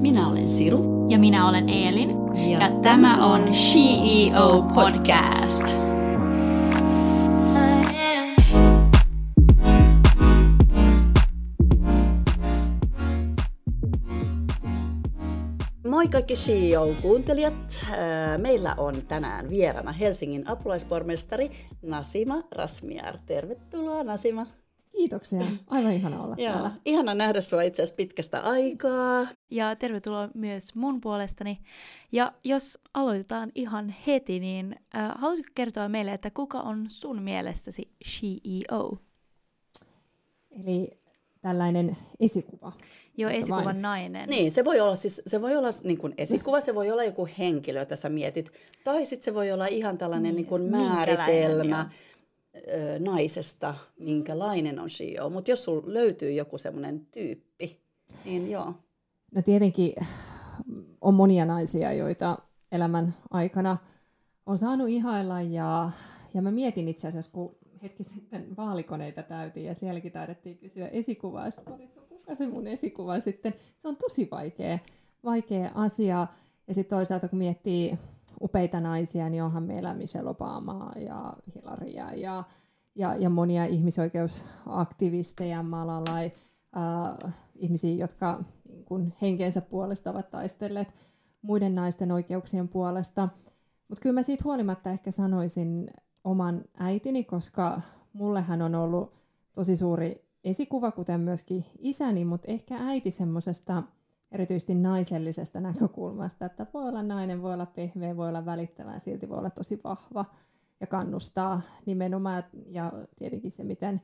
Minä olen Siru. Ja minä olen Eelin. Ja, ja tämä on CEO Podcast. Moi kaikki CEO-kuuntelijat. Meillä on tänään vierana Helsingin apulaispormestari Nasima Rasmiar. Tervetuloa Nasima. Kiitoksia. Aivan ihana olla Joo, täällä. Ihana nähdä sinua itse asiassa pitkästä aikaa. Ja tervetuloa myös mun puolestani. Ja jos aloitetaan ihan heti, niin äh, haluatko kertoa meille, että kuka on sun mielestäsi CEO? Eli tällainen esikuva. Joo, esikuvan vain. nainen. Niin, se voi olla, siis, se voi olla niin kuin esikuva, se voi olla joku henkilö, jota sä mietit. Tai sitten se voi olla ihan tällainen niin kuin Minkälainen, määritelmä naisesta, minkälainen on CEO. Mutta jos sulla löytyy joku semmoinen tyyppi, niin joo. No tietenkin on monia naisia, joita elämän aikana on saanut ihailla ja, ja mä mietin itse asiassa, kun hetki sitten vaalikoneita täytin ja sielläkin taidettiin kysyä esikuvaa. Sitten mä olin, että no kuka se mun esikuva sitten? Se on tosi vaikea, vaikea asia. Ja sitten toisaalta kun miettii upeita naisia, niin onhan meillä Michelle Obamaa ja Hilaria ja, ja, ja monia ihmisoikeusaktivisteja, Malalai, äh, ihmisiä, jotka niin kun henkensä puolesta ovat taistelleet muiden naisten oikeuksien puolesta. Mutta kyllä mä siitä huolimatta ehkä sanoisin oman äitini, koska mulle hän on ollut tosi suuri esikuva, kuten myöskin isäni, mutta ehkä äiti semmoisesta erityisesti naisellisesta näkökulmasta, että voi olla nainen, voi olla pehmeä, voi olla välittävä silti voi olla tosi vahva ja kannustaa nimenomaan. Ja tietenkin se, miten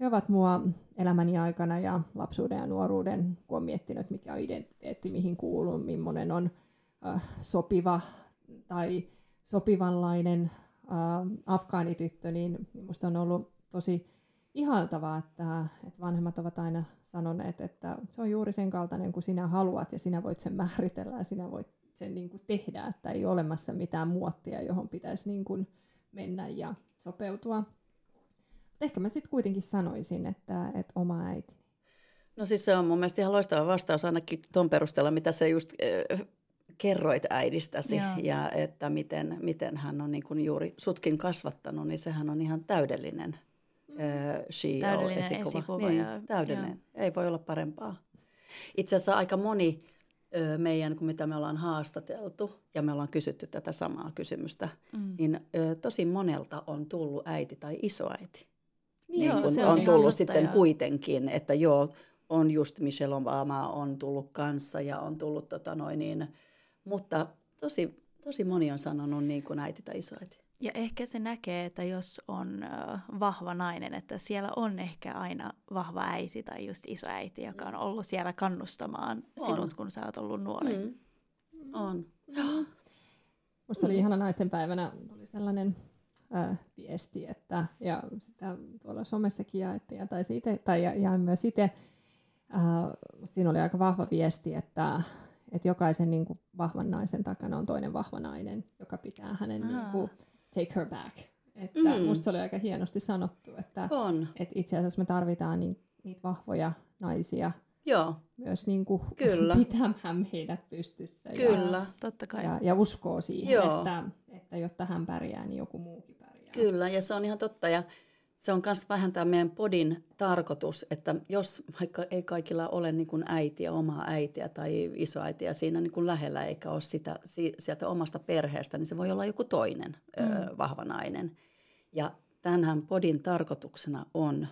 he ovat mua elämäni aikana ja lapsuuden ja nuoruuden, kun on miettinyt, mikä on identiteetti, mihin kuuluu, millainen on äh, sopiva tai sopivanlainen äh, afgaanityttö, niin minusta on ollut tosi ihaltavaa, että, että vanhemmat ovat aina sanoneet, että se on juuri sen kaltainen kuin sinä haluat ja sinä voit sen määritellä ja sinä voit sen niin kuin tehdä, että ei ole olemassa mitään muottia, johon pitäisi niin kuin mennä ja sopeutua. Mutta ehkä mä sitten kuitenkin sanoisin, että, että oma äiti. No siis se on mun mielestä ihan loistava vastaus ainakin tuon perusteella, mitä sä just äh, kerroit äidistäsi Joo. ja että miten, miten hän on niin kuin juuri sutkin kasvattanut, niin sehän on ihan täydellinen CEO, Täydellinen esikuva. esikuva Niin, ja- täydellinen. Ei voi olla parempaa. Itse asiassa aika moni meidän, kun mitä me ollaan haastateltu, ja me ollaan kysytty tätä samaa kysymystä, Mm. niin tosi monelta on tullut äiti tai isoäiti. Niin, Joo, kun on, on ihan tullut totta, sitten joo. kuitenkin, että joo, on just Michelle Obama on tullut kanssa ja on tullut tota noin niin, mutta tosi, tosi moni on sanonut niin kuin äiti tai isoäiti. Ja ehkä se näkee, että jos on vahva nainen, että siellä on ehkä aina vahva äiti tai just iso äiti, joka on ollut siellä kannustamaan On. sinut, kun sä oot ollut nuori. Mm. On. Musta oli ihana naisten päivänä, tuli sellainen äh, viesti, että, ja sitä tuolla somessakin jaettiin, ja taisi ite, tai ja, jain myös itse, äh, siinä oli aika vahva viesti, että, että jokaisen niin kuin, vahvan naisen takana on toinen vahva nainen, joka pitää hänen Aa. niin kuin, take her back. Että Mm. musta se oli aika hienosti sanottu, että, On. että itse asiassa me tarvitaan niin, niitä vahvoja naisia Joo, myös niin kuin, Kyllä. pitämään meidät pystyssä. Ja, kyllä. Totta kai. ja, ja uskoo siihen, Joo. että, että jotta hän pärjää, niin joku muukin pärjää. Kyllä, ja se on ihan totta. Ja se on myös vähän tämä meidän podin tarkoitus, että jos vaikka ei kaikilla ole niin kuin äitiä, omaa äitiä tai isoäitiä siinä niin kuin lähellä, eikä ole sitä, si- sieltä omasta perheestä, niin se voi olla joku toinen mm. ö, vahva nainen. Ja tämänhän podin tarkoituksena on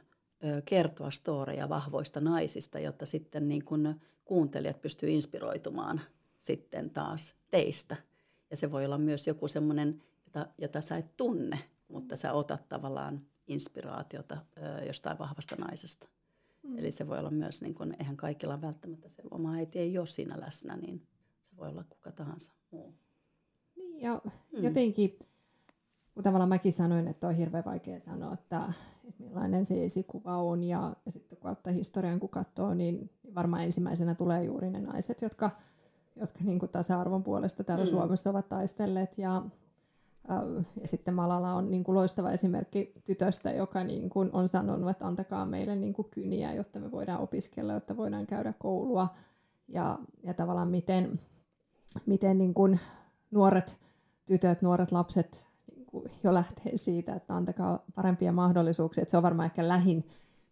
ö, kertoa storeja vahvoista naisista, jotta sitten niin kuin kuuntelijat pystyy inspiroitumaan sitten taas teistä. Ja se voi olla myös joku semmoinen, jota, jota sä et tunne, mutta sä otat tavallaan inspiraatiota ö, jostain vahvasta naisesta. Mm. Eli se voi olla myös, niin kun, eihän kaikilla välttämättä se oma äiti ei ole siinä läsnä, niin se voi olla kuka tahansa muu. Niin, ja Mm. jotenkin, kun tavallaan mäkin sanoin, että on hirveän vaikea sanoa, että, että millainen se esikuva on, ja, ja sitten kun ottaa historian kun katsoo, niin varmaan ensimmäisenä tulee juuri ne naiset, jotka, jotka niin kuin tasa-arvon puolesta täällä Mm. Suomessa ovat taistelleet, ja ja sitten Malala on niin kuin loistava esimerkki tytöstä, joka niin kuin on sanonut, että antakaa meille niin kuin kyniä, jotta me voidaan opiskella, jotta voidaan käydä koulua. ja, ja tavallaan miten, miten niin kuin nuoret tytöt, nuoret lapset niin kuin jo lähtee siitä, että antakaa parempia mahdollisuuksia. Että se on varmaan ehkä lähin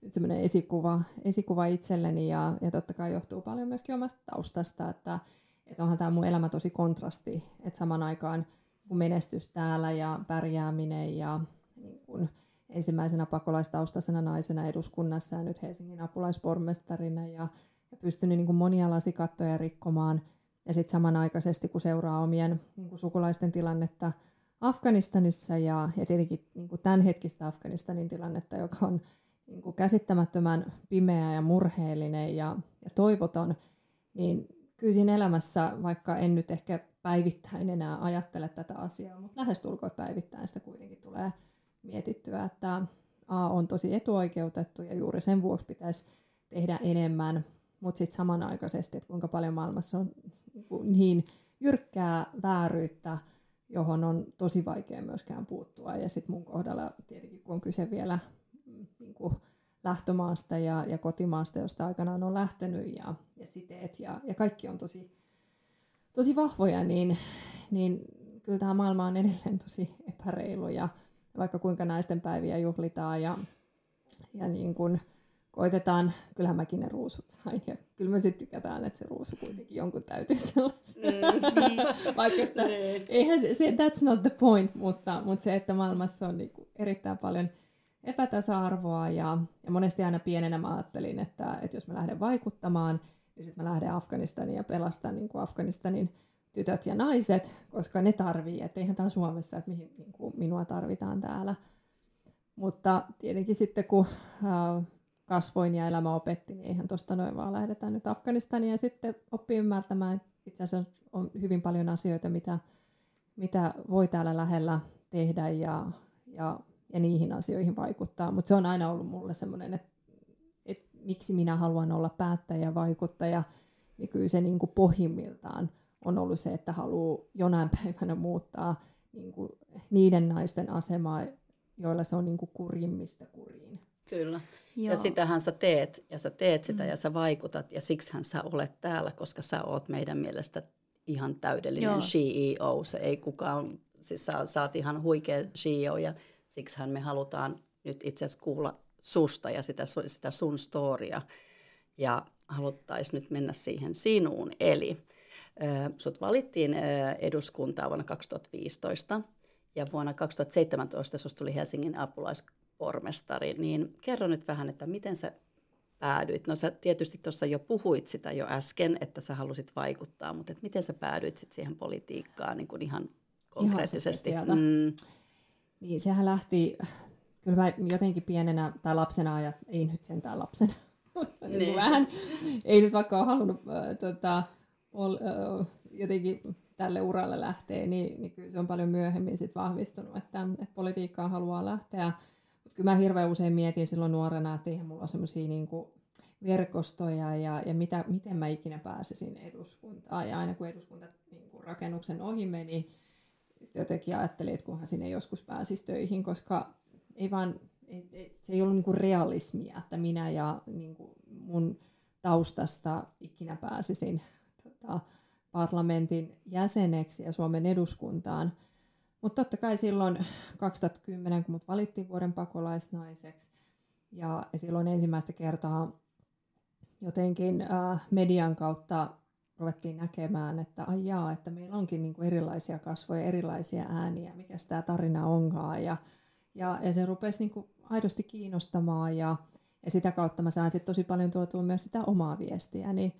nyt esikuva, esikuva itselleni ja, ja totta kai johtuu paljon myöskin omasta taustasta, että, että onhan tämä mun elämä tosi kontrasti, että saman aikaan menestys täällä ja pärjääminen ja niin kun ensimmäisenä pakolaistaustaisena naisena eduskunnassa ja nyt Helsingin apulaispormestarina ja, ja pystynyt niin monia lasikattoja rikkomaan. Ja sitten samanaikaisesti kun seuraa omien niin sukulaisten tilannetta Afganistanissa ja, ja tietenkin niin tämänhetkistä Afganistanin tilannetta, joka on niin kuin käsittämättömän pimeä ja murheellinen ja, ja toivoton, niin kyllä siinä elämässä, vaikka en nyt ehkä päivittäin enää ajattele tätä asiaa, mutta lähestulkoon päivittäin sitä kuitenkin tulee mietittyä, että A on tosi etuoikeutettu ja juuri sen vuoksi pitäisi tehdä enemmän, mutta sitten samanaikaisesti, että kuinka paljon maailmassa on niin, niin jyrkkää vääryyttä, johon on tosi vaikea myöskään puuttua. Ja sitten mun kohdalla tietenkin, kun on kyse vielä niin kuin lähtömaasta ja, ja kotimaasta, josta aikanaan on lähtenyt ja, ja siteet ja, ja kaikki on tosi, tosi vahvoja, niin, niin kyllä tämä maailma on edelleen tosi epäreilu ja vaikka kuinka naisten päiviä juhlitaan ja, ja niin kuin koitetaan, kyllähän mäkin ne ruusut sain ja kyllä me sitten tykätään, että se ruusu kuitenkin jonkun täytyy sellaista. Mm. vaikka sitä, niin. eihän se, se, that's not the point, mutta, mutta se, että maailmassa on niin kuin erittäin paljon – epätasa-arvoa ja, ja monesti aina pienenä mä ajattelin, että, että jos mä lähden vaikuttamaan, niin sitten mä lähden Afganistaniin ja pelastan niin kuin Afganistanin tytöt ja naiset, koska ne tarvii, että eihän tämä Suomessa, että mihin niin kuin minua tarvitaan täällä. Mutta tietenkin sitten kun äh, kasvoin ja elämä opetti, niin eihän tuosta noin vaan lähdetään nyt Afganistaniin ja sitten oppii ymmärtämään, että itse asiassa on hyvin paljon asioita, mitä, mitä voi täällä lähellä tehdä ja, ja ja niihin asioihin vaikuttaa. Mutta se on aina ollut mulle semmoinen, että, että miksi minä haluan olla päättäjä ja vaikuttaja, niin kyllä se niin kuin pohjimmiltaan on ollut se, että haluaa jonain päivänä muuttaa niin kuin niiden naisten asemaa, joilla se on niin kuin kurimmista kuriin. Kyllä. Joo. Ja sitähän sä teet, ja sä teet sitä, mm. ja sä vaikutat, ja siksihän sä olet täällä, koska sä oot meidän mielestä ihan täydellinen Joo. CEO. Se ei kukaan, siis sä, sä oot ihan huikea CEO, ja Siksihän me halutaan nyt itse asiassa kuulla susta ja sitä, sitä sun storia. Ja haluttaisiin nyt mennä siihen sinuun. Eli sut valittiin eduskuntaa vuonna 2015 ja vuonna 2017 susta tuli Helsingin apulaispormestari. Niin kerro nyt vähän, että miten sä päädyit? No sä tietysti tuossa jo puhuit sitä jo äsken, että sä halusit vaikuttaa, mutta et miten sä päädyit sit siihen politiikkaan niin kuin ihan konkreettisesti? Ihan mm. Niin sehän lähti, kyllä mä jotenkin pienenä tai lapsena ajat, ei nyt sentään lapsena, mutta niin. Niin vähän, ei nyt vaikka ole halunnut äh, tota, ol, äh, jotenkin tälle uralle lähteä, niin, niin kyllä se on paljon myöhemmin sit vahvistunut, että, että politiikkaan haluaa lähteä. Mutta kyllä mä hirveän usein mietin silloin nuorena, että eihän mulla ole semmoisia niin verkostoja ja, ja mitä, miten mä ikinä pääsisin eduskuntaan. Ja aina kun eduskunta niin kuin rakennuksen ohi meni, jotenkin ajattelin, että kunhan sinne joskus pääsisi töihin, koska ei vaan, ei, ei, se ei ollut niinku realismia, että minä ja niinku mun taustasta ikinä pääsisin tota, parlamentin jäseneksi ja Suomen eduskuntaan. Mutta totta kai silloin 2010, kun mut valittiin vuoden pakolaisnaiseksi, ja, ja silloin ensimmäistä kertaa jotenkin äh, median kautta ruvettiin näkemään, että ai jaa, että meillä onkin niin kuin erilaisia kasvoja, erilaisia ääniä, mikä tämä tarina onkaan. Ja, ja, ja se rupesi niin kuin aidosti kiinnostamaan ja, ja sitä kautta mä sain sit tosi paljon tuotua myös sitä omaa viestiä. Niin,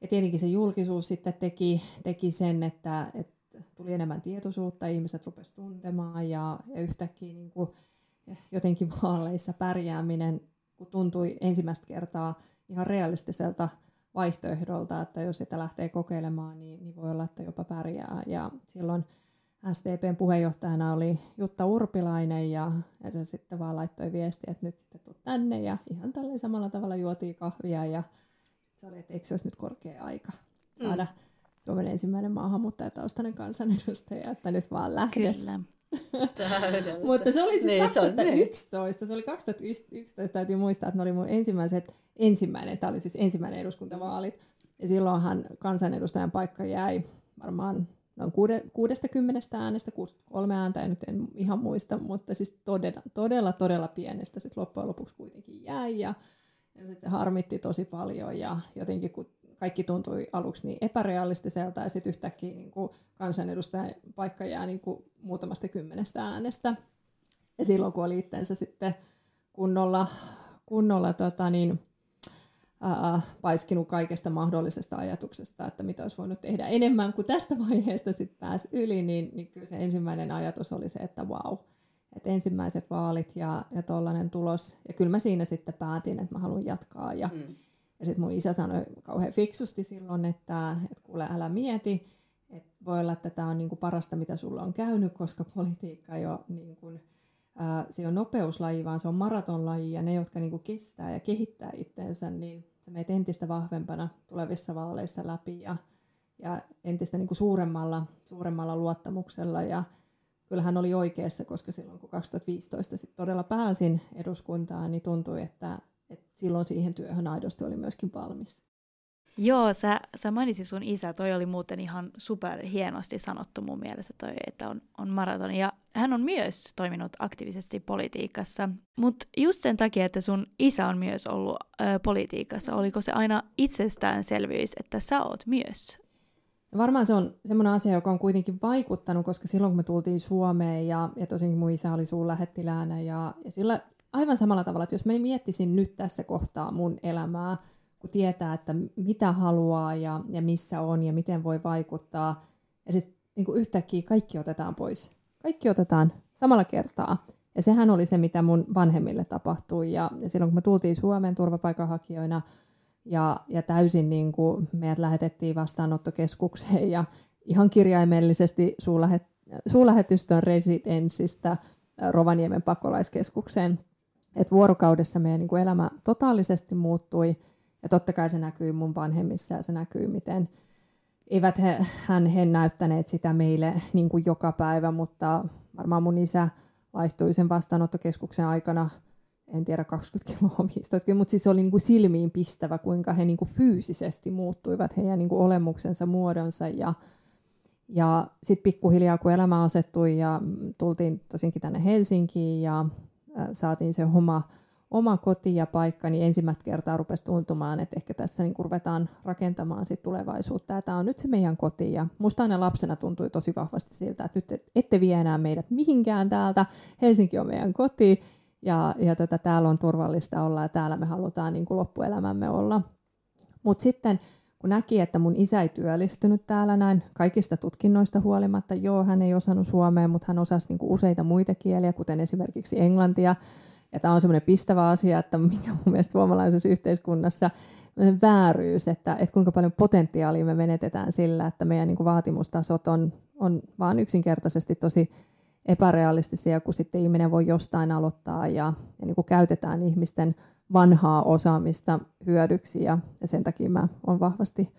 ja tietenkin se julkisuus sitten teki, teki sen, että, että tuli enemmän tietoisuutta, ihmiset rupesivat tuntemaan ja, ja yhtäkkiä niin kuin jotenkin vaaleissa pärjääminen, kun tuntui ensimmäistä kertaa ihan realistiselta vaihtoehdolta, että jos sitä lähtee kokeilemaan, niin, niin voi olla, että jopa pärjää. Ja silloin STPn puheenjohtajana oli Jutta Urpilainen ja, ja se sitten vaan laittoi viesti, että nyt sitten tuu tänne ja ihan tällä samalla tavalla juotiin kahvia ja se oli, että eikö se olisi nyt korkea aika saada mm. Suomen ensimmäinen maahanmuuttajataustainen kansanedustaja, että nyt vaan lähdet. Kyllä. Mutta se oli siis niin, 2011. Se, se oli 2011, täytyy muistaa, että ne oli mun ensimmäiset, ensimmäinen, tämä oli siis ensimmäinen eduskuntavaalit. Ja silloinhan kansanedustajan paikka jäi varmaan noin 60 äänestä, 63 ääntä, en nyt en ihan muista, mutta siis todella, todella, todella pienestä sitten loppujen lopuksi kuitenkin jäi ja, ja sitten se harmitti tosi paljon ja jotenkin kun kaikki tuntui aluksi niin epärealistiselta ja sitten yhtäkkiä niin kuin kansanedustajan paikka jää niin kuin muutamasta kymmenestä äänestä. Ja silloin kun oli itseensä sitten kunnolla, kunnolla tota niin, ää, paiskinut kaikesta mahdollisesta ajatuksesta, että mitä olisi voinut tehdä enemmän kuin tästä vaiheesta sitten pääsi yli, niin, niin kyllä se ensimmäinen ajatus oli se, että wow, että ensimmäiset vaalit ja, ja tollainen tulos. Ja kyllä mä siinä sitten päätin, että mä haluan jatkaa. Ja, mm. Ja sitten mun isä sanoi kauhean fiksusti silloin, että, että kuule älä mieti, että voi olla, että tämä on niinku parasta, mitä sulla on käynyt, koska politiikka jo niin kuin, ää, se on nopeuslaji, vaan se on maratonlaji ja ne, jotka niinku kestää ja kehittää itteensä, niin sä meet entistä vahvempana tulevissa vaaleissa läpi ja, ja entistä kuin suuremmalla, suuremmalla luottamuksella. Ja kyllähän oli oikeassa, koska silloin kun 2015 sit todella pääsin eduskuntaan, niin tuntui, että, että silloin siihen työhön aidosti oli myöskin valmis. Joo, sä, sä mainitsit sun isä, toi oli muuten ihan super hienosti sanottu mun mielestä toi, että on, on maraton. Ja hän on myös toiminut aktiivisesti politiikassa, mutta just sen takia, että sun isä on myös ollut ö, politiikassa, oliko se aina itsestäänselvyys, että sä oot myös? No varmaan se on semmoinen asia, joka on kuitenkin vaikuttanut, koska silloin kun me tultiin Suomeen ja, ja tosinkin mun isä oli suun lähettiläänä ja, ja sillä aivan samalla tavalla, että jos mä miettisin nyt tässä kohtaa mun elämää, kun tietää, että mitä haluaa ja, ja missä on ja miten voi vaikuttaa. Ja sitten niin yhtäkkiä kaikki otetaan pois. Kaikki otetaan samalla kertaa. Ja sehän oli se, mitä mun vanhemmille tapahtui. Ja, ja silloin kun me tultiin Suomeen turvapaikanhakijoina ja, ja täysin niin kuin meidät lähetettiin vastaanottokeskukseen ja ihan kirjaimellisesti suulähet, suulähetystön residenssistä Rovaniemen pakolaiskeskukseen. Et vuorokaudessa meidän niin kuin elämä totaalisesti muuttui – ja totta kai se näkyy mun vanhemmissa ja se näkyy, miten eivät he, hän, he näyttäneet sitä meille niin kuin joka päivä, mutta varmaan mun isä vaihtui sen vastaanottokeskuksen aikana, en tiedä 20 kiloa, 15 mutta siis se oli niin kuin silmiin pistävä, kuinka he niin kuin fyysisesti muuttuivat, heidän niin kuin olemuksensa, muodonsa. Ja, ja sitten pikkuhiljaa, kun elämä asettui ja tultiin tosinkin tänne Helsinkiin ja saatiin se oma oma koti ja paikka, niin ensimmäistä kertaa rupesi tuntumaan, että ehkä tässä niin ruvetaan rakentamaan sit tulevaisuutta. Ja tämä on nyt se meidän koti. Ja musta aina lapsena tuntui tosi vahvasti siltä, että nyt ette vie enää meidät mihinkään täältä. Helsinki on meidän koti ja, ja tota, täällä on turvallista olla ja täällä me halutaan niin loppuelämämme olla. Mutta sitten kun näki, että mun isä ei työllistynyt täällä näin kaikista tutkinnoista huolimatta, joo, hän ei osannut suomea, mutta hän osasi niin kuin useita muita kieliä, kuten esimerkiksi englantia, ja tämä on semmoinen pistävä asia, että mikä mun mielestä suomalaisessa yhteiskunnassa vääryys, että, että kuinka paljon potentiaalia me menetetään sillä, että meidän niin kuin vaatimustasot on, on vaan yksinkertaisesti tosi epärealistisia, kun sitten ihminen voi jostain aloittaa ja, ja niin kuin käytetään ihmisten vanhaa osaamista hyödyksi ja, ja sen takia mä olen vahvasti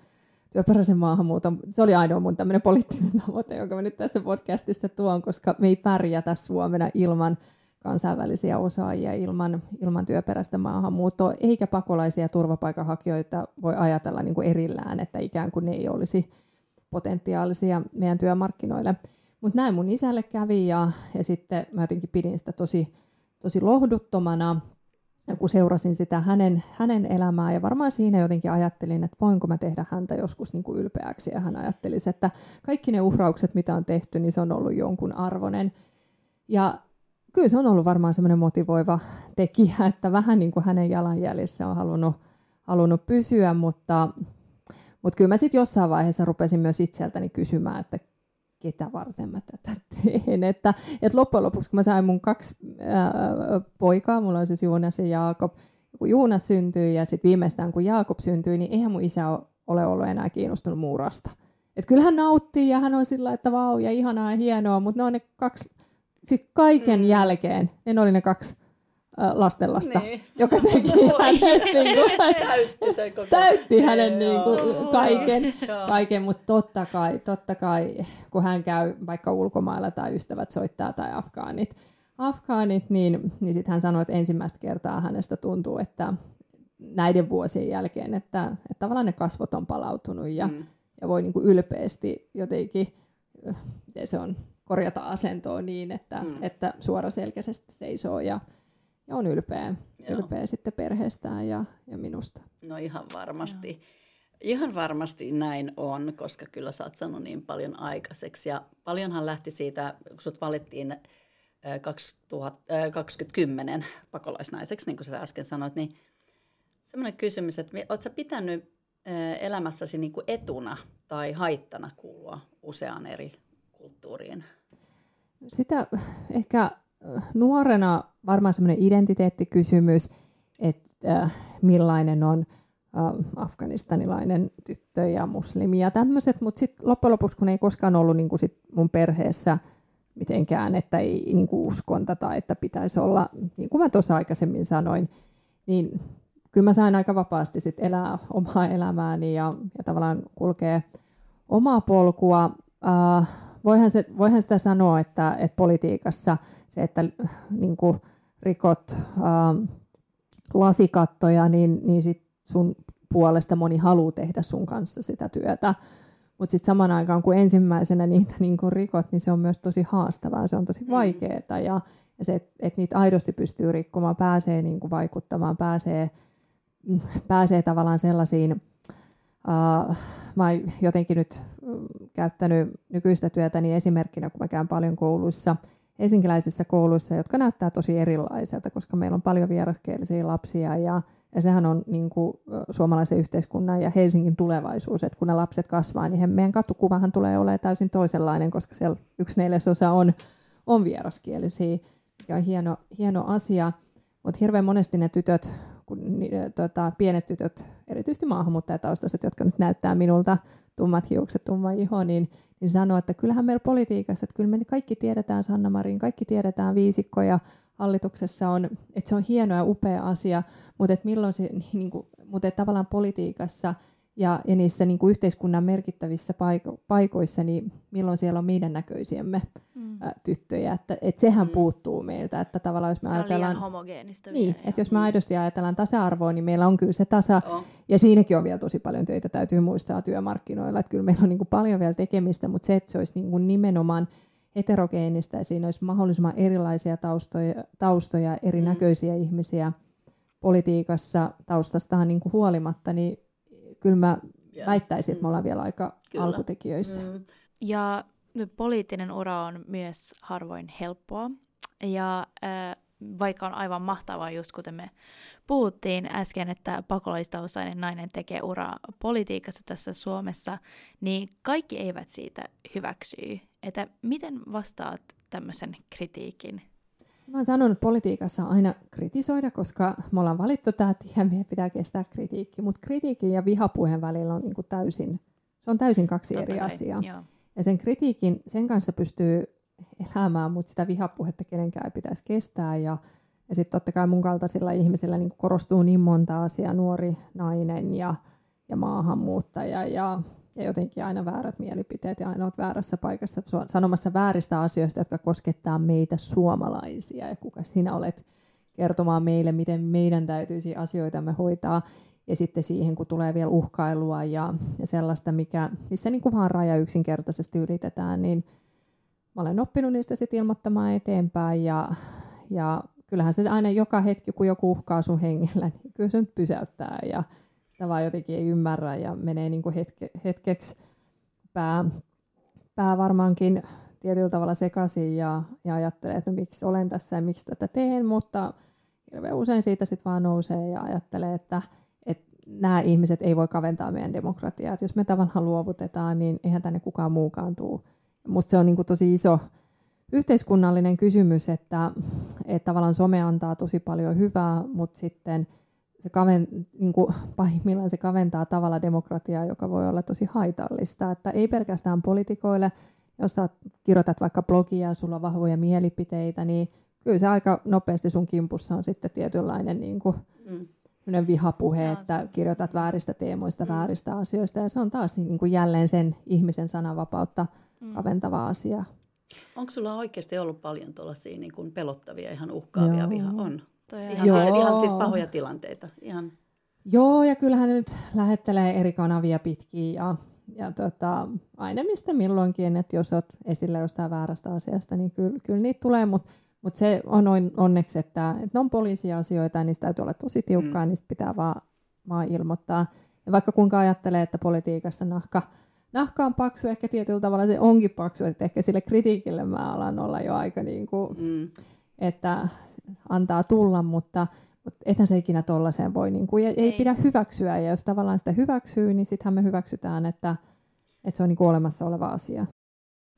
työperäisen maahanmuuton. Se oli ainoa mun tämmöinen poliittinen tavoite, jonka mä nyt tässä podcastissa tuon, koska me ei pärjätä Suomena ilman kansainvälisiä osaajia ilman, ilman työperäistä maahanmuuttoa, eikä pakolaisia turvapaikanhakijoita voi ajatella niin kuin erillään, että ikään kuin ne ei olisi potentiaalisia meidän työmarkkinoille. Mutta näin mun isälle kävi ja, ja sitten mä jotenkin pidin sitä tosi, tosi lohduttomana, kun seurasin sitä hänen, hänen elämää ja varmaan siinä jotenkin ajattelin, että voinko mä tehdä häntä joskus niin kuin ylpeäksi ja hän ajattelisi, että kaikki ne uhraukset, mitä on tehty, niin se on ollut jonkun arvoinen. Ja kyllä se on ollut varmaan semmoinen motivoiva tekijä, että vähän niin kuin hänen jalanjäljissä on halunnut, halunnut pysyä, mutta, mutta kyllä mä sitten jossain vaiheessa rupesin myös itseltäni kysymään, että ketä varten mä tätä teen. Että, että loppujen lopuksi, kun mä sain mun kaksi ää, poikaa, mulla on siis Juunas ja Jaakob, kun Juunas syntyi ja sitten viimeistään kun Jaakob syntyi, niin eihän mun isä ole ollut enää kiinnostunut muurasta. Et kyllä hän nauttii ja hän on sillä, että vau ja ihanaa ja hienoa, mutta ne on ne kaksi sitten kaiken mm. jälkeen, ne oli ne kaksi lastenlasta, niin. joka teki hänestä niin kuin, täytti, se koko. täytti hänen niin kuin, kaiken, kaiken mutta totta kai, totta kai, kun hän käy vaikka ulkomailla tai ystävät soittaa tai afgaanit, afgaanit niin, niin sitten hän sanoi, että ensimmäistä kertaa hänestä tuntuu, että näiden vuosien jälkeen, että, että tavallaan ne kasvot on palautunut ja, mm. ja voi niin kuin ylpeästi jotenkin, miten se on, korjata asentoa niin, että, mm. että suoraselkäisesti seisoo ja, ja on ylpeä, ylpeä sitten perheestään ja, ja minusta. No ihan varmasti. Joo. Ihan varmasti näin on, koska kyllä sä oot sanonut niin paljon aikaiseksi. Ja paljonhan lähti siitä, kun sut valittiin 2010 pakolaisnaiseksi, niin kuin sä äsken sanoit, niin semmoinen kysymys, että ootko sä pitänyt elämässäsi niin kuin etuna tai haittana kuulua useaan eri kulttuuriin? Sitä ehkä nuorena varmaan semmoinen identiteettikysymys, että millainen on afganistanilainen tyttö ja muslimi ja tämmöiset, mutta sitten loppujen lopuksi, kun ei koskaan ollut niin kuin sit mun perheessä mitenkään, että ei niin kuin uskonta tai että pitäisi olla, niin kuin mä tuossa aikaisemmin sanoin, niin kyllä mä sain aika vapaasti sit elää omaa elämääni ja, ja tavallaan kulkee omaa polkua. Uh, voihan, se, voihan sitä sanoa, että, että politiikassa se, että niin kuin rikot uh, lasikattoja, niin, niin sit sun puolesta moni haluaa tehdä sun kanssa sitä työtä. Mutta sitten saman aikaan, kun ensimmäisenä niitä niin kun rikot, niin se on myös tosi haastavaa, se on tosi vaikeaa. Ja, ja se, että et niitä aidosti pystyy rikkomaan, pääsee niin vaikuttamaan, pääsee, pääsee tavallaan sellaisiin, uh, mä oon jotenkin nyt käyttänyt nykyistä työtäni esimerkkinä, kun mä käyn paljon kouluissa, helsinkiläisissä kouluissa, jotka näyttää tosi erilaiselta, koska meillä on paljon vieraskielisiä lapsia ja ja sehän on niin kuin, suomalaisen yhteiskunnan ja Helsingin tulevaisuus, että kun ne lapset kasvaa, niin meidän katukuvahan tulee olemaan täysin toisenlainen, koska siellä yksi neljäsosa on, on vieraskielisiä, mikä on hieno, hieno asia. Mutta hirveän monesti ne tytöt, kun, tota, pienet tytöt, erityisesti maahanmuuttajataustaiset, jotka nyt näyttää minulta tummat hiukset, tumma iho, niin, niin sanoo, että kyllähän meillä politiikassa, että kyllä me kaikki tiedetään Sanna Marin, kaikki tiedetään viisikkoja, hallituksessa on, että se on hieno ja upea asia, mutta että milloin se, niin kuin, mutta että tavallaan politiikassa ja, ja niissä niin kuin yhteiskunnan merkittävissä paiko, paikoissa, niin milloin siellä on meidän näköisiämme mm. ä, tyttöjä. Että, että sehän mm. puuttuu meiltä. Että tavallaan jos me se ajatellaan, homogeenista. Niin, että jos me aidosti ajatellaan tasa-arvoa, niin meillä on kyllä se tasa. Oh. Ja siinäkin on vielä tosi paljon töitä, täytyy muistaa työmarkkinoilla. Että kyllä meillä on niin kuin paljon vielä tekemistä, mutta se, että se olisi niin kuin nimenomaan – heterogeenistä ja siinä olisi mahdollisimman erilaisia taustoja, taustoja erinäköisiä mm. ihmisiä politiikassa taustastahan niin kuin huolimatta, niin kyllä mä yeah. väittäisin, että me ollaan vielä aika kyllä. alkutekijöissä. Mm. Ja poliittinen ura on myös harvoin helppoa. Ja äh, vaikka on aivan mahtavaa, just kuten me puhuttiin äsken, että pakolaistaustainen nainen tekee uraa politiikassa tässä Suomessa, niin kaikki eivät siitä hyväksy. Että miten vastaat tämmöisen kritiikin? Mä oon sanonut, että politiikassa aina kritisoida, koska me ollaan valittu tämä tie, meidän pitää kestää kritiikki. Mutta kritiikin ja vihapuheen välillä on niin kuin täysin, se on täysin kaksi Totta eri kai, asiaa. Joo. Ja sen kritiikin, sen kanssa pystyy elämään, mutta sitä vihapuhetta kenenkään ei pitäisi kestää. Ja, ja sitten totta kai mun kaltaisilla ihmisillä niin korostuu niin monta asiaa, nuori nainen ja, ja maahanmuuttaja ja ja jotenkin aina väärät mielipiteet ja aina olet väärässä paikassa sanomassa vääristä asioista, jotka koskettaa meitä suomalaisia. Ja kuka sinä olet kertomaan meille, miten meidän täytyisi asioitamme hoitaa. Ja sitten siihen, kun tulee vielä uhkailua ja, ja sellaista, mikä, missä niin kuin vaan raja yksinkertaisesti ylitetään, niin mä olen oppinut niistä sitten ilmoittamaan eteenpäin. Ja, ja kyllähän se aina joka hetki, kun joku uhkaa sun hengellä, niin kyllä se nyt pysäyttää. Ja, sitä vaan jotenkin ei ymmärrä ja menee niin kuin hetke, hetkeksi pää, pää varmaankin tietyllä tavalla sekaisin ja, ja ajattelee, että no, miksi olen tässä ja miksi tätä teen, mutta hirveän usein siitä sitten vaan nousee ja ajattelee, että, että nämä ihmiset ei voi kaventaa meidän demokratiaa. Että jos me tavallaan luovutetaan, niin eihän tänne kukaan muukaan tule. Musta se on niin kuin tosi iso yhteiskunnallinen kysymys, että, että tavallaan some antaa tosi paljon hyvää, mutta sitten – se kaven, niin kuin pahimmillaan se kaventaa tavalla demokratiaa, joka voi olla tosi haitallista. Että ei pelkästään poliitikoille, jos sä kirjoitat vaikka blogia ja sulla on vahvoja mielipiteitä, niin kyllä se aika nopeasti sun kimpussa on sitten tietynlainen niin kuin, mm. vihapuhe, Jaa, että kirjoitat vääristä teemoista, mm. vääristä asioista, ja se on taas niin kuin jälleen sen ihmisen sananvapautta mm. kaventava asia. Onko sulla oikeasti ollut paljon tuollaisia niin kuin pelottavia, ihan uhkaavia viha? On. Ihan, Joo. ihan siis pahoja tilanteita. Ihan. Joo, ja kyllähän nyt lähettelee eri kanavia pitkin ja, ja tota, aina mistä milloinkin, että jos olet esillä jostain väärästä asiasta, niin kyllä, kyllä niitä tulee, mutta mut se on onneksi, että, että ne on poliisiasioita ja niistä täytyy olla tosi tiukkaa, mm. niistä pitää vaan, vaan ilmoittaa. Ja vaikka kuinka ajattelee, että politiikassa nahka, nahka on paksu, ehkä tietyllä tavalla se onkin paksu, että ehkä sille kritiikille mä alan olla jo aika niin kuin, mm. että antaa tulla, mutta, mutta ethän se ikinä tollaiseen voi, niin kuin, ei, ei. pidä hyväksyä, ja jos tavallaan sitä hyväksyy, niin sittenhän me hyväksytään, että, että se on niin kuin olemassa oleva asia.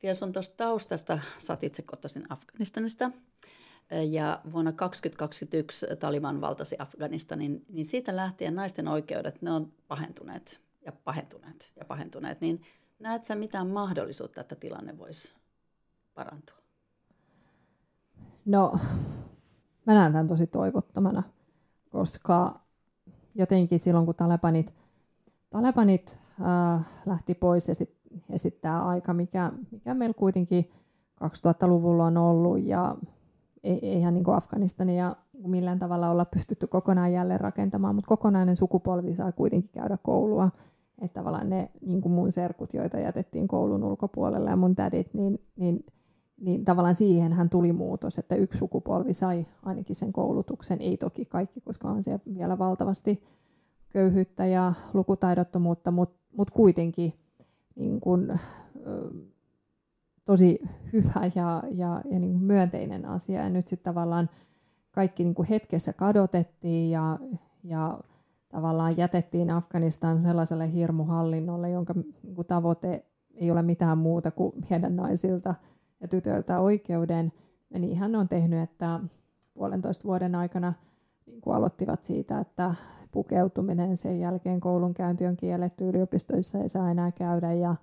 Vielä on tuosta taustasta, sä oot itse kotoisin Afganistanista, ja vuonna 2021 Taliban valtasi Afganistanin, niin siitä lähtien naisten oikeudet, ne on pahentuneet ja pahentuneet ja pahentuneet, niin näet sä mitään mahdollisuutta, että tilanne voisi parantua? No, mä näen tämän tosi toivottomana, koska jotenkin silloin, kun Talebanit, Talebanit äh, lähti pois ja sit, esittää aika, mikä, mikä meillä kuitenkin 2000-luvulla on ollut, ja eihän niin Afganistania millään tavalla olla pystytty kokonaan jälleen rakentamaan, mutta kokonainen sukupolvi saa kuitenkin käydä koulua. Että tavallaan ne niin kuin mun serkut, joita jätettiin koulun ulkopuolelle ja mun tädit, niin, niin, niin tavallaan siihen hän tuli muutos, että yksi sukupolvi sai ainakin sen koulutuksen, ei toki kaikki, koska on siellä vielä valtavasti köyhyyttä ja lukutaidottomuutta, mutta mut kuitenkin niin kuin, tosi hyvä ja, ja, ja niin myönteinen asia. Ja nyt sitten tavallaan kaikki niin hetkessä kadotettiin ja, ja tavallaan jätettiin Afganistan sellaiselle hirmuhallinnolle, jonka niin tavoite ei ole mitään muuta kuin viedä naisilta ja tytöiltä oikeuden. Ja niin hän on tehnyt, että puolentoista vuoden aikana niin kuin aloittivat siitä, että pukeutuminen sen jälkeen koulunkäynti on kielletty, yliopistoissa ei saa enää käydä ja,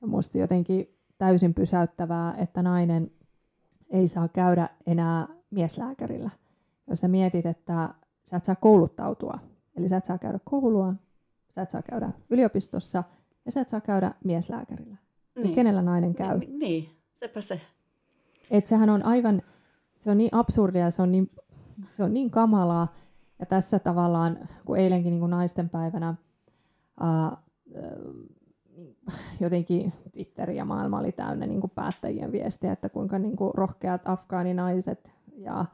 ja musta jotenkin täysin pysäyttävää, että nainen ei saa käydä enää mieslääkärillä. Jos sä mietit, että sä et saa kouluttautua, eli sä et saa käydä koulua, sä et saa käydä yliopistossa ja sä et saa käydä mieslääkärillä. Niin. niin kenellä nainen käy? Niin, niin. Sepä se. Et sehän on aivan, se on niin absurdia, se on niin, se on niin kamalaa. Ja tässä tavallaan, kun eilenkin niin kuin naisten päivänä ää, jotenkin Twitter ja maailma oli täynnä niin kuin päättäjien viestiä, että kuinka niin kuin rohkeat afgaaninaiset ja,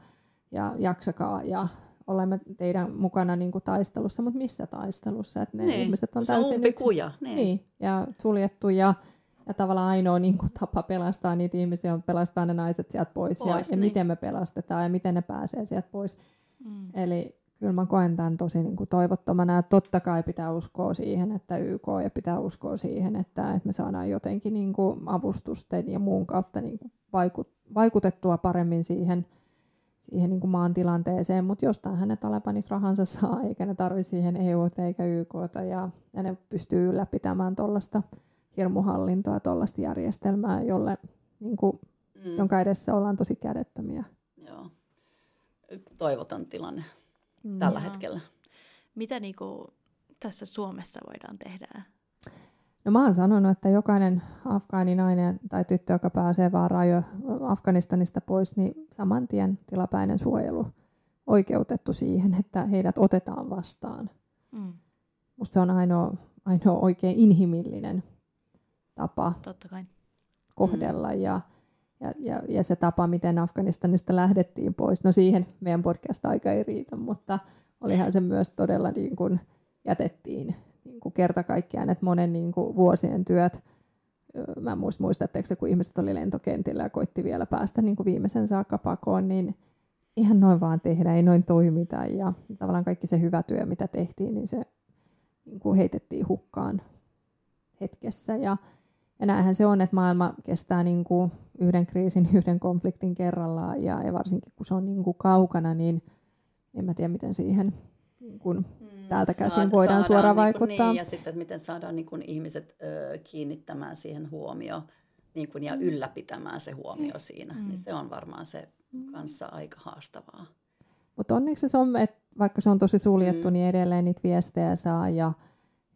ja jaksakaa ja olemme teidän mukana niin kuin taistelussa, mutta missä taistelussa? Että ne niin, ihmiset on se täysin on kuja. Niin. niin. ja suljettu ja, ja tavallaan ainoa niin kuin, tapa pelastaa niitä ihmisiä on pelastaa ne naiset sieltä pois, pois ja, niin. ja miten me pelastetaan ja miten ne pääsee sieltä pois. Mm. Eli kyllä mä koen tämän tosi niin kuin toivottomana. Ja totta kai pitää uskoa siihen, että YK ja pitää uskoa siihen, että, että me saadaan jotenkin niin kuin avustusten ja muun kautta niin kuin vaikut, vaikutettua paremmin siihen, siihen niin kuin maan tilanteeseen, mutta jostain hänet Talebanit rahansa saa, eikä ne tarvi siihen EU eikä YK, ja, ja ne pystyy ylläpitämään tuollaista hirmuhallintoa, tuollaista järjestelmää, jolle, niin kuin, mm. jonka edessä ollaan tosi kädettömiä. Joo. Toivotan tilanne mm. tällä hetkellä. Mitä niinku tässä Suomessa voidaan tehdä? No mä oon sanonut, että jokainen afgaaninainen tai tyttö, joka pääsee vaan rajo Afganistanista pois, niin saman tien tilapäinen suojelu oikeutettu siihen, että heidät otetaan vastaan. Mm. Musta se on ainoa, ainoa oikein inhimillinen tapa Totta kai. kohdella. Mm. Ja, ja, ja, ja se tapa, miten Afganistanista lähdettiin pois. No siihen meidän podcast-aika ei riitä, mutta olihan se myös todella niin kuin jätettiin niin kuin kerta kaikkiaan, että monen niin kuin vuosien työt, mä en muista, se, kun ihmiset oli lentokentillä ja koitti vielä päästä niin kuin viimeisen saakka pakoon, niin ihan noin vaan tehdä, ei noin toimita. Ja tavallaan kaikki se hyvä työ, mitä tehtiin, niin se niin kuin heitettiin hukkaan hetkessä. Ja, ja näinhän se on, että maailma kestää niin kuin yhden kriisin, yhden konfliktin kerrallaan ja, ja varsinkin kun se on niin kuin kaukana, niin en mä tiedä miten siihen niin kuin mm, täältä käsin saada, voidaan suoraan niin vaikuttaa. Niin, ja sitten, että miten saadaan niin kuin ihmiset ö, kiinnittämään siihen huomioon niin kuin, ja mm. ylläpitämään se huomio mm. siinä, mm. niin se on varmaan se kanssa aika haastavaa. Mutta onneksi se on, että vaikka se on tosi suljettu, mm. niin edelleen niitä viestejä saa ja,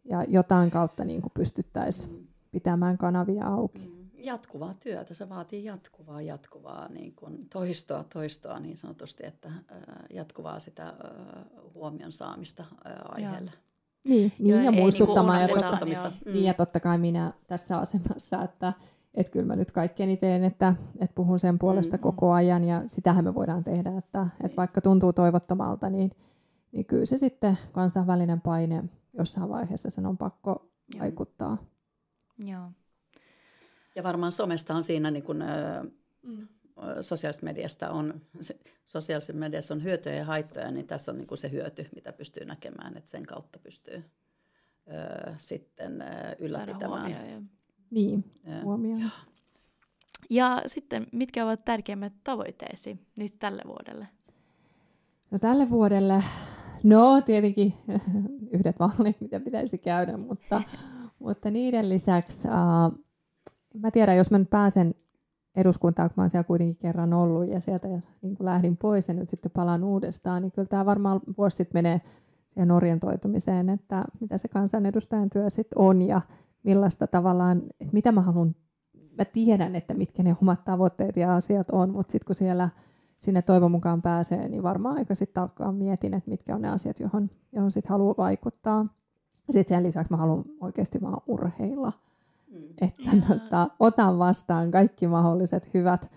ja jotain kautta niin pystyttäisiin mm. Pitämään kanavia auki. Mm jatkuvaa työtä, se vaatii jatkuvaa, jatkuvaa niin kuin toistoa, toistoa niin sanotusti, että jatkuvaa sitä huomion saamista aiheelle. Niin, niin ja, ja muistuttamaan. Niin ja, totta, mm. niin ja totta kai minä tässä asemassa, että et kyllä mä nyt kaikkeni teen, että, että puhun sen puolesta mm-hmm. koko ajan ja sitähän me voidaan tehdä, että, että vaikka tuntuu toivottomalta, niin, niin kyllä se sitten kansainvälinen paine jossain vaiheessa sen on pakko Joo. vaikuttaa. Joo. Ja varmaan somesta on siinä niin kuin, mm. sosiaalisesta mediasta on, sosiaalisessa mediassa on hyötyjä ja haittoja, niin tässä on niin kuin se hyöty, mitä pystyy näkemään, että sen kautta pystyy ö, sitten ylläpitämään. ja... Niin, huomioon. Ja sitten, mitkä ovat tärkeimmät tavoitteesi nyt tälle vuodelle? No tälle vuodelle, no tietenkin yhdet vaalit, mitä pitäisi käydä, mutta, mutta niiden lisäksi, uh, mä tiedän, jos mä nyt pääsen eduskuntaan, kun mä oon siellä kuitenkin kerran ollut ja sieltä niin kuin lähdin pois ja nyt sitten palaan uudestaan, niin kyllä tämä varmaan vuosi sitten menee siihen orientoitumiseen, että mitä se kansanedustajan työ sitten on ja millaista tavallaan, että mitä mä haluan, mä tiedän, että mitkä ne omat tavoitteet ja asiat on, mutta sitten kun siellä sinne toivon mukaan pääsee, niin varmaan aika sitten tarkkaan mietin, että mitkä on ne asiat, johon, johon sitten haluaa vaikuttaa. Sitten sen lisäksi mä haluan oikeasti vaan urheilla. Mm. Että tota, otan vastaan kaikki mahdolliset hyvät,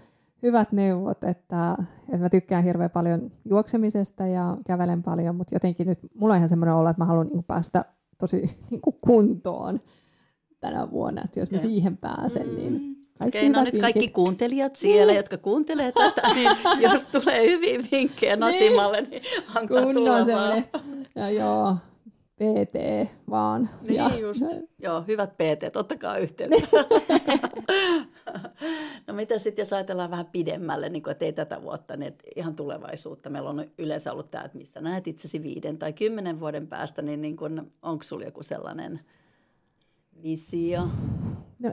hyvät neuvot, että, että mä tykkään hirveän paljon juoksemisesta ja kävelen paljon, mutta jotenkin nyt mulla on ihan semmoinen olla, että mä haluan niin päästä tosi niin kuin kuntoon tänä vuonna, että jos mä siihen pääsen, niin mm. kaikki Okei, no nyt kaikki kuuntelijat siellä, niin. jotka kuuntelee tätä, niin jos tulee hyvin vinkkejä Nasimalle, niin antaa Kunnon tulla vaan. Ja joo, PT vaan. Niin ja, just, joo, hyvät PT, ottakaa yhteyttä. no mitä sitten, jos ajatellaan vähän pidemmälle, niin kuin, että ei tätä vuotta, niin ihan tulevaisuutta. Meillä on yleensä ollut tämä, että missä näet itsesi viiden tai kymmenen vuoden päästä, niin, niin onko sinulla joku sellainen – visio? No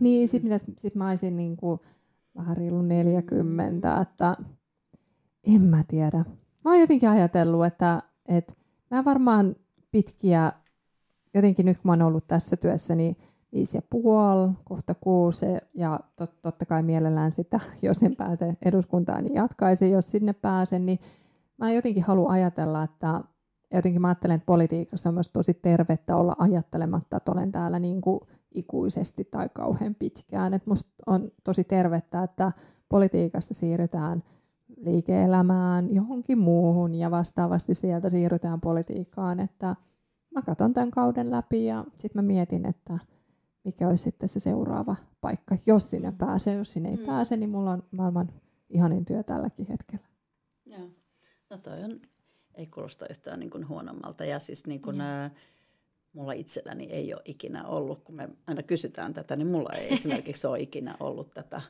niin, sitten sit mä olisin niin kuin vähän reilu 40, että en mä tiedä. Mä oon jotenkin ajatellut, että, että mä varmaan pitkiä, jotenkin nyt kun oon ollut tässä työssä, niin viisi ja puoli, kohta kuusi ja tot, totta kai mielellään sitä, jos en pääse eduskuntaan, niin jatkaisin, jos sinne pääsen, niin mä jotenkin haluan ajatella, että jotenkin mä ajattelen, että politiikassa on myös tosi tervettä olla ajattelematta, että olen täällä niin kuin ikuisesti tai kauhean pitkään. Et musta on tosi tervettä, että politiikasta siirrytään liike-elämään, johonkin muuhun ja vastaavasti sieltä siirrytään politiikkaan, että mä katson tämän kauden läpi ja sitten mä mietin, että mikä olisi sitten se seuraava paikka, jos sinne mm. pääsee. Jos sinne ei mm. pääse, niin mulla on maailman ihanin työ tälläkin hetkellä. Joo. No toi on ei kuulosta yhtään niin kuin huonommalta. Ja siis niin kuin, mm. ä, mulla itselläni ei ole ikinä ollut, kun me aina kysytään tätä, niin mulla ei esimerkiksi ole ikinä ollut tätä,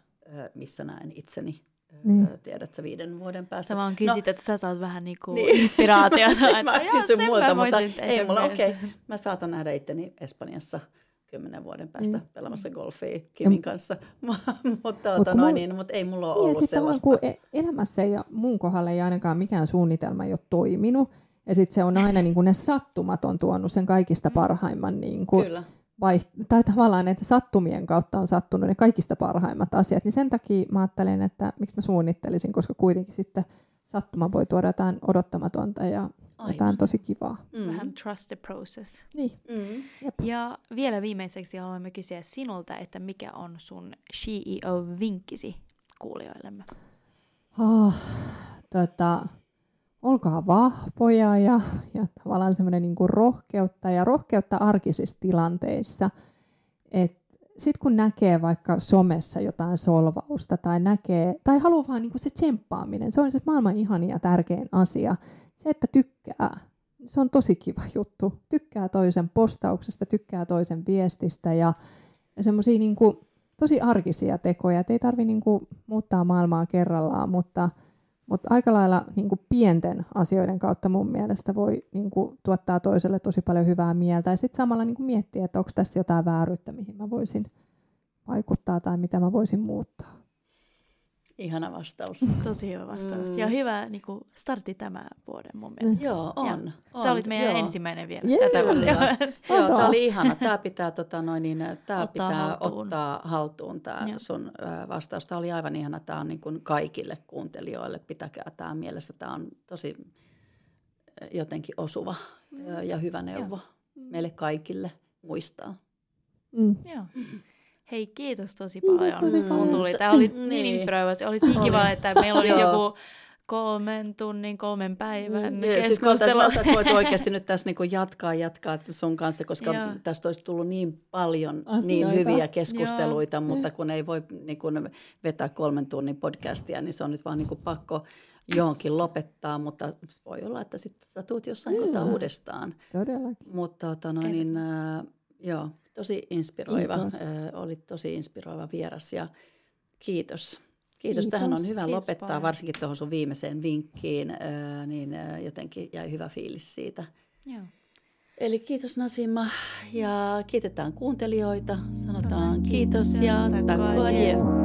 missä näen itseni niin. Tiedätkö viiden vuoden päästä? Sä vaan kysyt, no, että sä saat vähän niinku niin. inspiraatiota. mä kysyn muilta, mutta ei mulla, okei, okay, mä saatan nähdä itteni Espanjassa – kymmenen vuoden päästä mm. pelaamassa golfia Kimin kanssa, mutta, Mut noin, niin, mutta ei mulla ole niin, ollut sellaista. Kun e- elämässä ja mun kohdalla ei ainakaan mikään suunnitelma ei ole toiminut, ja sitten se on aina niin kuin ne sattumat on tuonut sen kaikista mm. parhaimman niin kuin Kyllä. Vaiht- tai tavallaan että sattumien kautta on sattunut ne kaikista parhaimmat asiat, niin sen takia mä ajattelen, että miksi mä suunnittelisin, koska kuitenkin sitten sattuma voi tuoda jotain odottamatonta ja Aivan. jotain tosi kivaa. Mm. Vähän trust the process. Niin. Mm. Ja vielä viimeiseksi haluamme kysyä sinulta, että mikä on sun CEO-vinkkisi kuulijoillemme? Oh, tota, olkaa vahvoja ja, ja tavallaan semmoinen niin rohkeutta ja rohkeutta arkisissa tilanteissa. Sitten kun näkee vaikka somessa jotain solvausta tai näkee, tai haluaa vaan niin se tsemppaaminen, se on se maailman ihania ja tärkein asia. Se, että tykkää, se on tosi kiva juttu. Tykkää toisen postauksesta, tykkää toisen viestistä ja, ja semmoisia niin tosi arkisia tekoja. Et ei tarvitse niin muuttaa maailmaa kerrallaan, mutta, mutta aika lailla niin kuin pienten asioiden kautta mun mielestä voi niin kuin, tuottaa toiselle tosi paljon hyvää mieltä. Ja sitten samalla niin kuin miettiä, että onko tässä jotain vääryyttä, mihin mä voisin vaikuttaa tai mitä mä voisin muuttaa. Ihana vastaus. Tosi hyvä vastaus. Mm. Ja hyvä niin kuin, startti tämän vuoden mun mielestä. Joo, on. Ja on. Sä olit meidän Joo. ensimmäinen vieras Jee. tätä varten. Joo, tämä oli ihana. Tämä pitää, tota, noin, niin, tää Ottaa pitää haltuun. ottaa haltuun tämä Joo. sun ö, vastaus. Tämä oli aivan ihana. Tämä on niin kuin kaikille kuuntelijoille. Pitäkää tämä mielessä. Tämä on tosi jotenkin osuva ö, ja hyvä neuvo meille kaikille muistaa. Mm. Joo. Hei, kiitos tosi Kiitos paljon. tosi kun paljon. tuli. Tämä oli Niin. niin inspiroiva. Se oli niin kiva, että meillä oli Joo. joku kolmen tunnin, kolmen päivän siis me oltaisiin keskustelu. me oltais voitu oikeasti nyt tässä niinku jatkaa jatkaa sun kanssa, koska Joo. tästä olisi tullut niin paljon Asioita. niin hyviä keskusteluita, mutta kun ei voi niinku vetää kolmen tunnin podcastia, niin se on nyt vaan niinku pakko johonkin lopettaa, mutta voi olla, että sitten sä tuut jossain Joo. kohtaa uudestaan. Todellakin. Mutta tota, no, niin, äh, joo, tosi inspiroiva, Kiitos. oli tosi inspiroiva vieras ja kiitos. Kiitos. Kiitos. Tähän on hyvä Kiitos lopettaa, paljon. varsinkin tuohon sun viimeiseen vinkkiin, äh, niin äh, jotenkin jäi hyvä fiilis siitä. Joo. Eli kiitos Nasima ja kiitetään kuuntelijoita. Sanotaan Sanotaan kiitos ja kiitos. takko adjö.